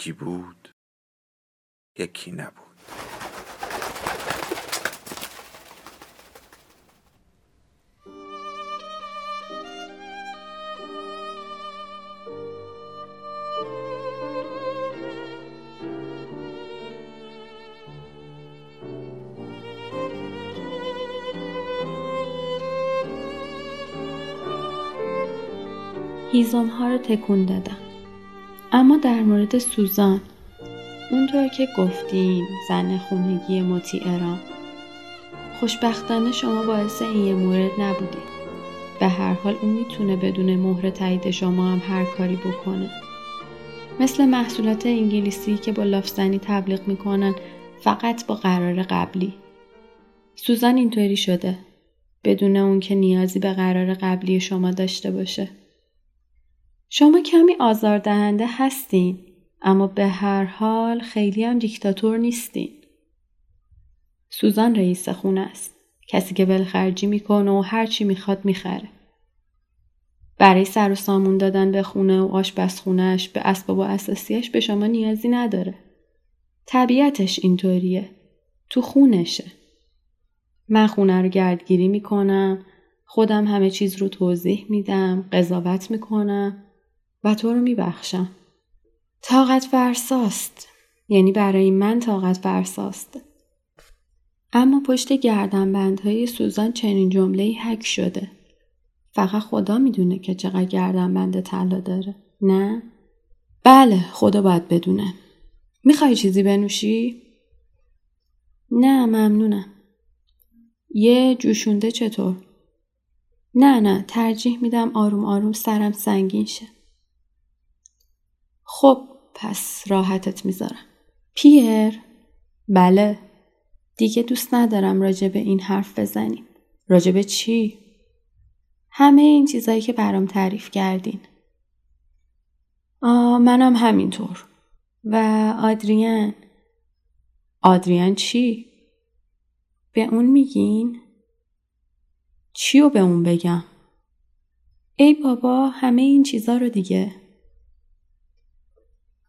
یکی بود یکی نبود. هیزم ها رو تکون دادم. اما در مورد سوزان اونطور که گفتین زن خونگی مطیعران خوشبختانه شما باعث این یه مورد نبودید به هر حال اون می‌تونه بدون مهر تایید شما هم هر کاری بکنه. مثل محصولات انگلیسی که با لافزنی تبلیغ می‌کنن فقط با قرار قبلی. سوزان اینطوری شده. بدون اون که نیازی به قرار قبلی شما داشته باشه. شما کمی آزاردهنده هستین اما به هر حال خیلی هم دیکتاتور نیستین. سوزان رئیس خونه است. کسی که ولخرجی می‌کنه و هر چی می‌خواد می‌خره. برای سر و سامون دادن به خونه و آشپزخونهش به اسباب و اساسیش به شما نیازی نداره. طبیعتش اینطوریه. تو خونشه. من خونه رو گردگیری می‌کنم. خودم همه چیز رو توضیح میدم. قضاوت می‌کنم. و تو رو میبخشم. طاقت فرساست. یعنی برای من طاقت فرساست. اما پشت گردنبندهای سوزان چنین جمله حک شده. فقط خدا می‌دونه که چقدر گردنبند طلا داره. نه؟ بله خدا باید بدونه. می‌خوای چیزی بنوشی؟ نه ممنونم. یه جوشونده چطور؟ نه نه ترجیح میدم آروم آروم سرم سنگین شه. خب پس راحتت می‌ذارم. پیر؟ بله. دیگه دوست ندارم راجع به این حرف بزنیم. راجع به چی؟ همه این چیزایی که برام تعریف کردین. آه منم همینطور. و آدریان آدریان چی؟ به اون میگین؟ چی رو به اون بگم؟ ای بابا همه این چیزا رو دیگه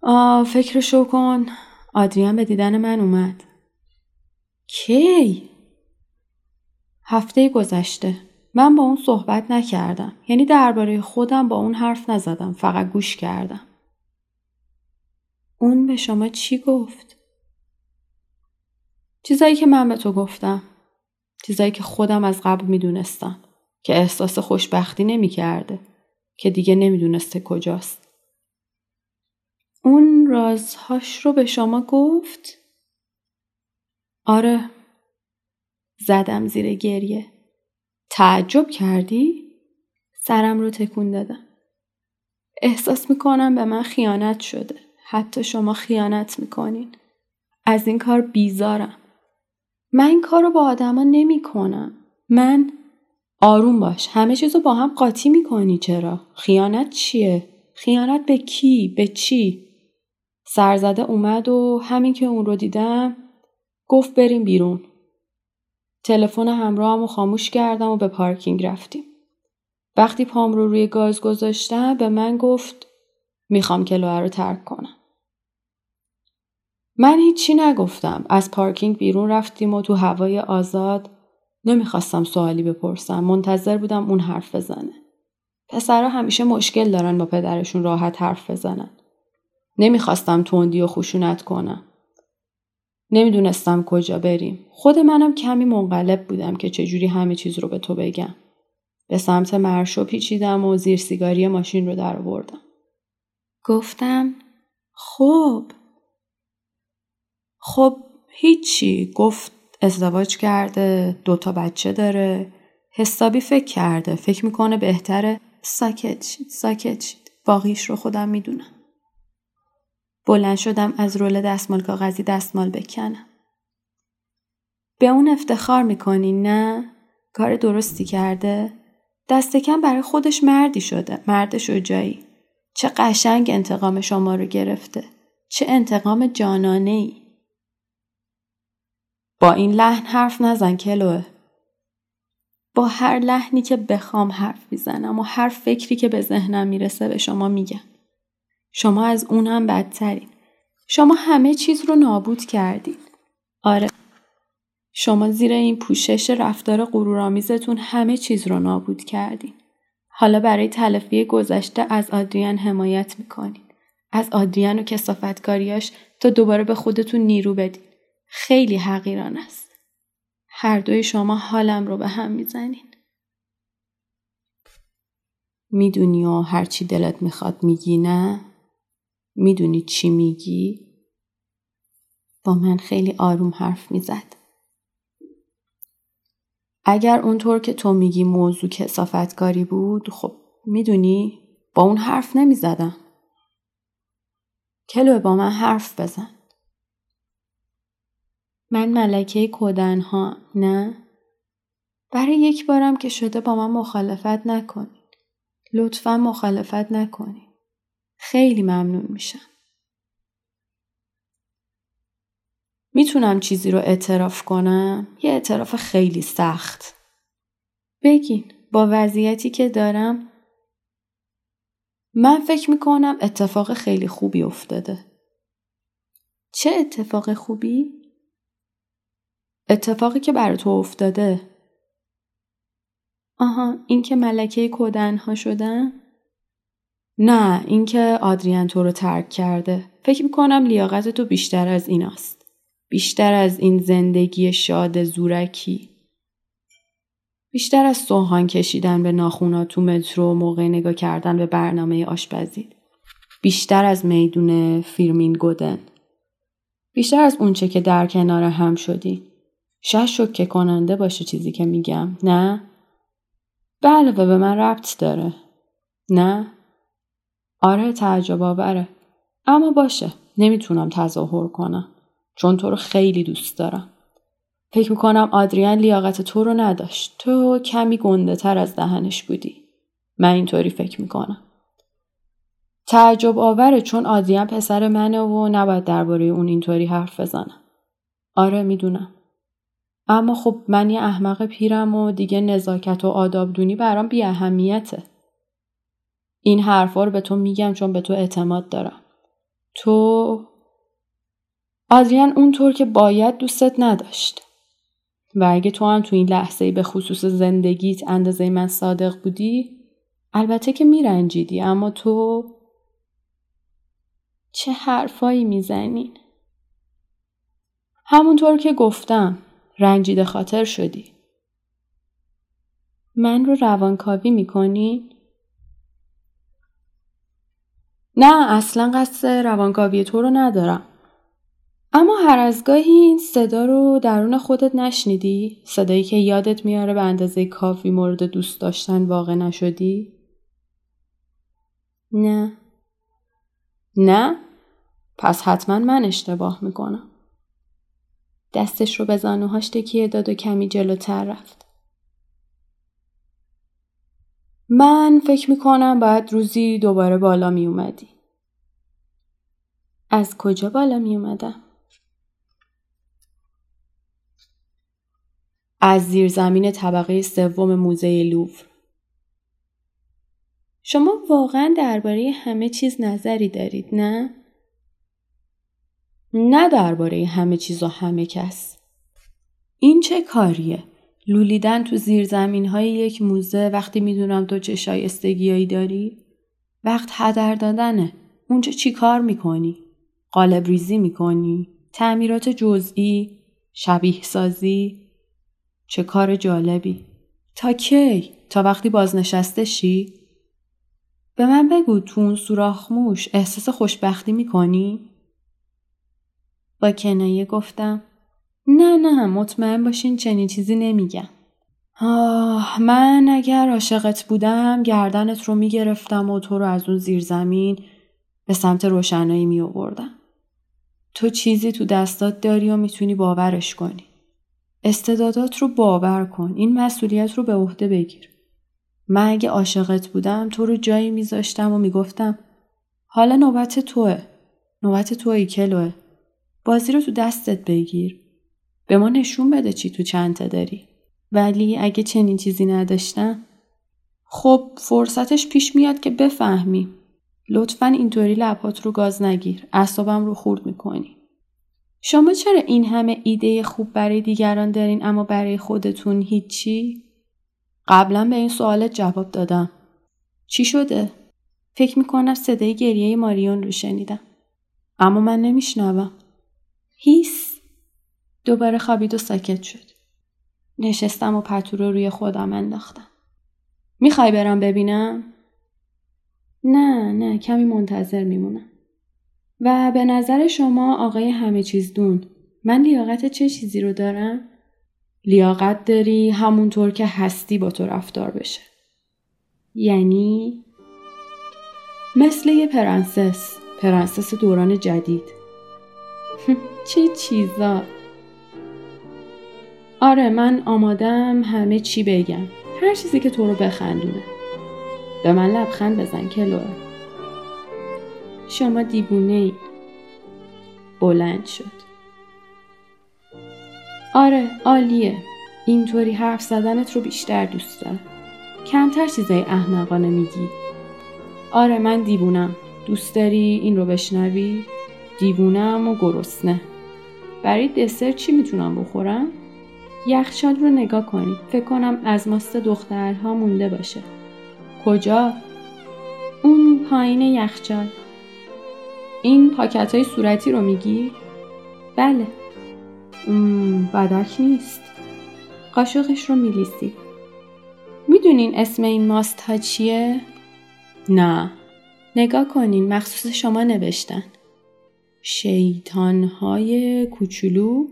آه فکرشو کن. آدریان به دیدن من اومد. کی؟ هفته گذشته. من با اون صحبت نکردم. یعنی درباره خودم با اون حرف نزدم. فقط گوش کردم. اون به شما چی گفت؟ چیزایی که من به تو گفتم. چیزایی که خودم از قبل می‌دونستم. که احساس خوشبختی نمی‌کرده. که دیگه نمی‌دونسته کجاست. اون رازهاش رو به شما گفت؟ آره. زدم زیر گریه. تعجب کردی؟ سرم رو تکون دادم. احساس می‌کنم به من خیانت شده. حتی شما خیانت می‌کنین. از این کار بیزارم. من این کار رو با آدما نمی کنم. من آروم باش. همه چیز رو با هم قاطی می‌کنی چرا؟ خیانت چیه؟ خیانت به کی؟ به چی؟ سرزده اومد و همین که اون رو دیدم گفت بریم بیرون. تلفن همراهم و خاموش کردم و به پارکینگ رفتیم. وقتی پام رو روی گاز گذاشتم به من گفت می‌خوام کلوه رو ترک کنم. من هیچی نگفتم. از پارکینگ بیرون رفتیم و تو هوای آزاد نمی‌خواستم سوالی بپرسم. منتظر بودم اون حرف بزنه. پسرها همیشه مشکل دارن با پدرشون راحت حرف بزنن. نمی‌خواستم تندی و خشونت کنم. نمی‌دونستم کجا بریم. خود منم کمی منقلب بودم که چجوری همه چیز رو به تو بگم. به سمت مرشو پیچیدم و زیر سیگاری ماشین رو در آوردم. گفتم خب خب هیچی گفت ازدواج کرده دوتا بچه داره حسابی فکر کرده فکر می‌کنه بهتره ساکت شید ساکت شید باقیش رو خودم می‌دونم بلند شدم از رول دستمال کاغذی دستمال بکنم. به اون افتخار می‌کنی نه؟ کار درستی کرده؟ دست کم برای خودش مردی شده مرد شجاعی. چه قشنگ انتقام شما رو گرفته. چه انتقام جانانه ای با این لحن حرف نزن کلوه. با هر لحنی که بخوام حرف می‌زنم و هر فکری که به ذهنم می‌رسه به شما میگم. شما از اون هم بدترین. شما همه چیز رو نابود کردین. آره. شما زیر این پوشش رفتار غرورآمیزتون همه چیز رو نابود کردین. حالا برای تلفی گذشته از آدریان حمایت می‌کنین. از آدریان و کسافتکاریاش تا دوباره به خودتون نیرو بدین. خیلی حقیران است. هر دوی شما حالم رو به هم می‌زنین. می‌دونی و هرچی دلت می‌خواد میگی نه؟ می‌دونی چی میگی؟ با من خیلی آروم حرف می‌زد. اگر اونطور که تو میگی موضوع کسافتکاری بود خب می‌دونی با اون حرف نمی‌زدم. کلوه با من حرف بزن. من ملکه کودن ها نه؟ برای یک بارم که شده با من مخالفت نکنید. لطفا مخالفت نکنید. خیلی ممنون میشم. می‌تونم چیزی رو اعتراف کنم؟ یه اعتراف خیلی سخت. بگین با وضعیتی که دارم من فکر می‌کنم اتفاق خیلی خوبی افتاده. چه اتفاق خوبی؟ اتفاقی که بر تو افتاده. آها این که ملکه کودنها شدن؟ نه اینکه آدریان تو رو ترک کرده. فکر می‌کنم لیاقت تو بیشتر از این است. بیشتر از این زندگی شاد زورکی. بیشتر از سوهان کشیدن به ناخونا تو مترو موقع نگاه کردن به برنامه آشپزی. بیشتر از میدون فیرمین گودن. بیشتر از اونچه که در کنار هم شدی. شاید شکه کننده باشه چیزی که میگم نه؟ بله به من ربط داره. نه؟ آره تعجب آوره اما باشه نمی‌تونم تظاهر کنم چون تو رو خیلی دوست دارم. فکر می‌کنم آدریان لیاقت تو رو نداشت. تو کمی گنده تر از دهنش بودی. من اینطوری فکر می‌کنم. تعجب آوره چون آدریان پسر منه و نباید درباره اون اینطوری حرف بزنم. آره می‌دونم. اما خب من یه احمق پیرم و دیگه نزاکت و آداب دونی برام بی اهمیته. این حرفا رو به تو میگم چون به تو اعتماد دارم. تو آدریان اونطور که باید دوستت نداشت. و اگه تو هم تو این لحظه به خصوص زندگیت اندازه من صادق بودی البته که میرنجیدی اما تو چه حرفایی می‌زنین؟ همونطور که گفتم رنجیده خاطر شدی. من رو روانکاوی می‌کنی؟ نه اصلا قصد روانکاوی تو رو ندارم. اما هر از گاهی این صدا رو درون خودت نشنیدی؟ صدایی که یادت میاره به اندازه کافی مورد دوست داشتن واقع نشدی؟ نه. نه؟ پس حتما من اشتباه می‌کنم. دستش رو به زانوهاش تکیه داد و کمی جلوتر رفت. من فکر می‌کنم باید روزی دوباره بالا می اومدی. از کجا بالا می اومدم؟ از زیرزمین طبقه سوم موزه لوور شما واقعا درباره همه چیز نظری دارید نه؟ نه درباره همه چیز و همه کس. این چه کاریه؟ لولیدن تو زیرزمین های یک موزه وقتی می‌دونم تو چه شایستگیایی داری؟ وقت هدر دادنه. اونجا چی کار می‌کنی؟ قالب ریزی می‌کنی؟ تعمیرات جزئی؟ شبیه سازی؟ چه کار جالبی. تا کی؟ تا وقتی بازنشسته شی؟ به من بگو تو اون سوراخ موش احساس خوشبختی می‌کنی؟ با کنایه گفتم نه نه مطمئن باشین چنین چیزی نمیگم. آه من اگر عاشقت بودم گردنت رو می‌گرفتم و تو رو از اون زیر زمین به سمت روشنایی می آوردم. تو چیزی تو دستات داری و می‌تونی باورش کنی. استعدادات رو باور کن. این مسئولیت رو به عهده بگیر. من اگه عاشقت بودم تو رو جایی میذاشتم و می‌گفتم حالا نوبت توه. نوبت توی کلوه. بازی رو تو دستت بگیر. به ما نشون بده چی تو چنته داری. ولی اگه چنین چیزی نداشتم خب فرصتش پیش میاد که بفهمی. لطفا اینطوری لبات رو گاز نگیر. اعصابم رو خورد می‌کنی. شما چرا این همه ایده خوب برای دیگران دارین اما برای خودتون هیچی؟ قبلا به این سوالت جواب دادم. چی شده؟ فکر می‌کنم صدای گریه ماریون رو شنیدم. اما من نمیشنوم. هیس. دوباره خوابید و ساکت شد. نشستم و پتو رو روی خودم انداختم. می‌خوای برم ببینم؟ نه نه کمی منتظر میمونم. و به نظر شما آقای همه چیز دون من لیاقت چه چیزی رو دارم؟ لیاقت داری همونطور که هستی با تو رفتار بشه. یعنی مثل یه پرنسس پرنسس دوران جدید چه چیزا آره من آمادم همه چی بگم. هر چیزی که تو رو بخندونه. به من لبخند بزن کلوه شما دیوونه ای بلند شد. آره عالیه. اینطوری حرف زدنت رو بیشتر دوست دارم. کمتر چیزای احمقانه میگی. آره من دیوونم. دوست داری این رو بشنوی؟ دیوونم و گرسنه. برای دسر چی می‌تونم بخورم؟ یخچال رو نگاه کنید فکر کنم از ماست دخترها مونده باشه. کجا؟ اون پایین یخچال. این پاکت های صورتی رو میگی؟ بله. بدک نیست. قاشقش رو میلیسی. می‌دونین اسم این ماست ها چیه؟ نه. نگاه کنین مخصوص شما نوشتن. شیطان های کوچولو؟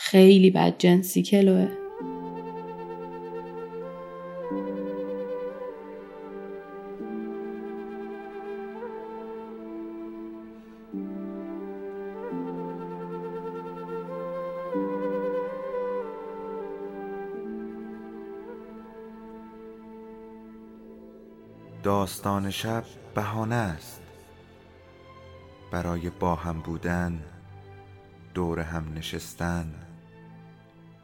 خیلی بد جنسی کلوه. داستان شب بهانه است. برای با هم بودن دور هم نشستن.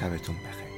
شبتون بخیر.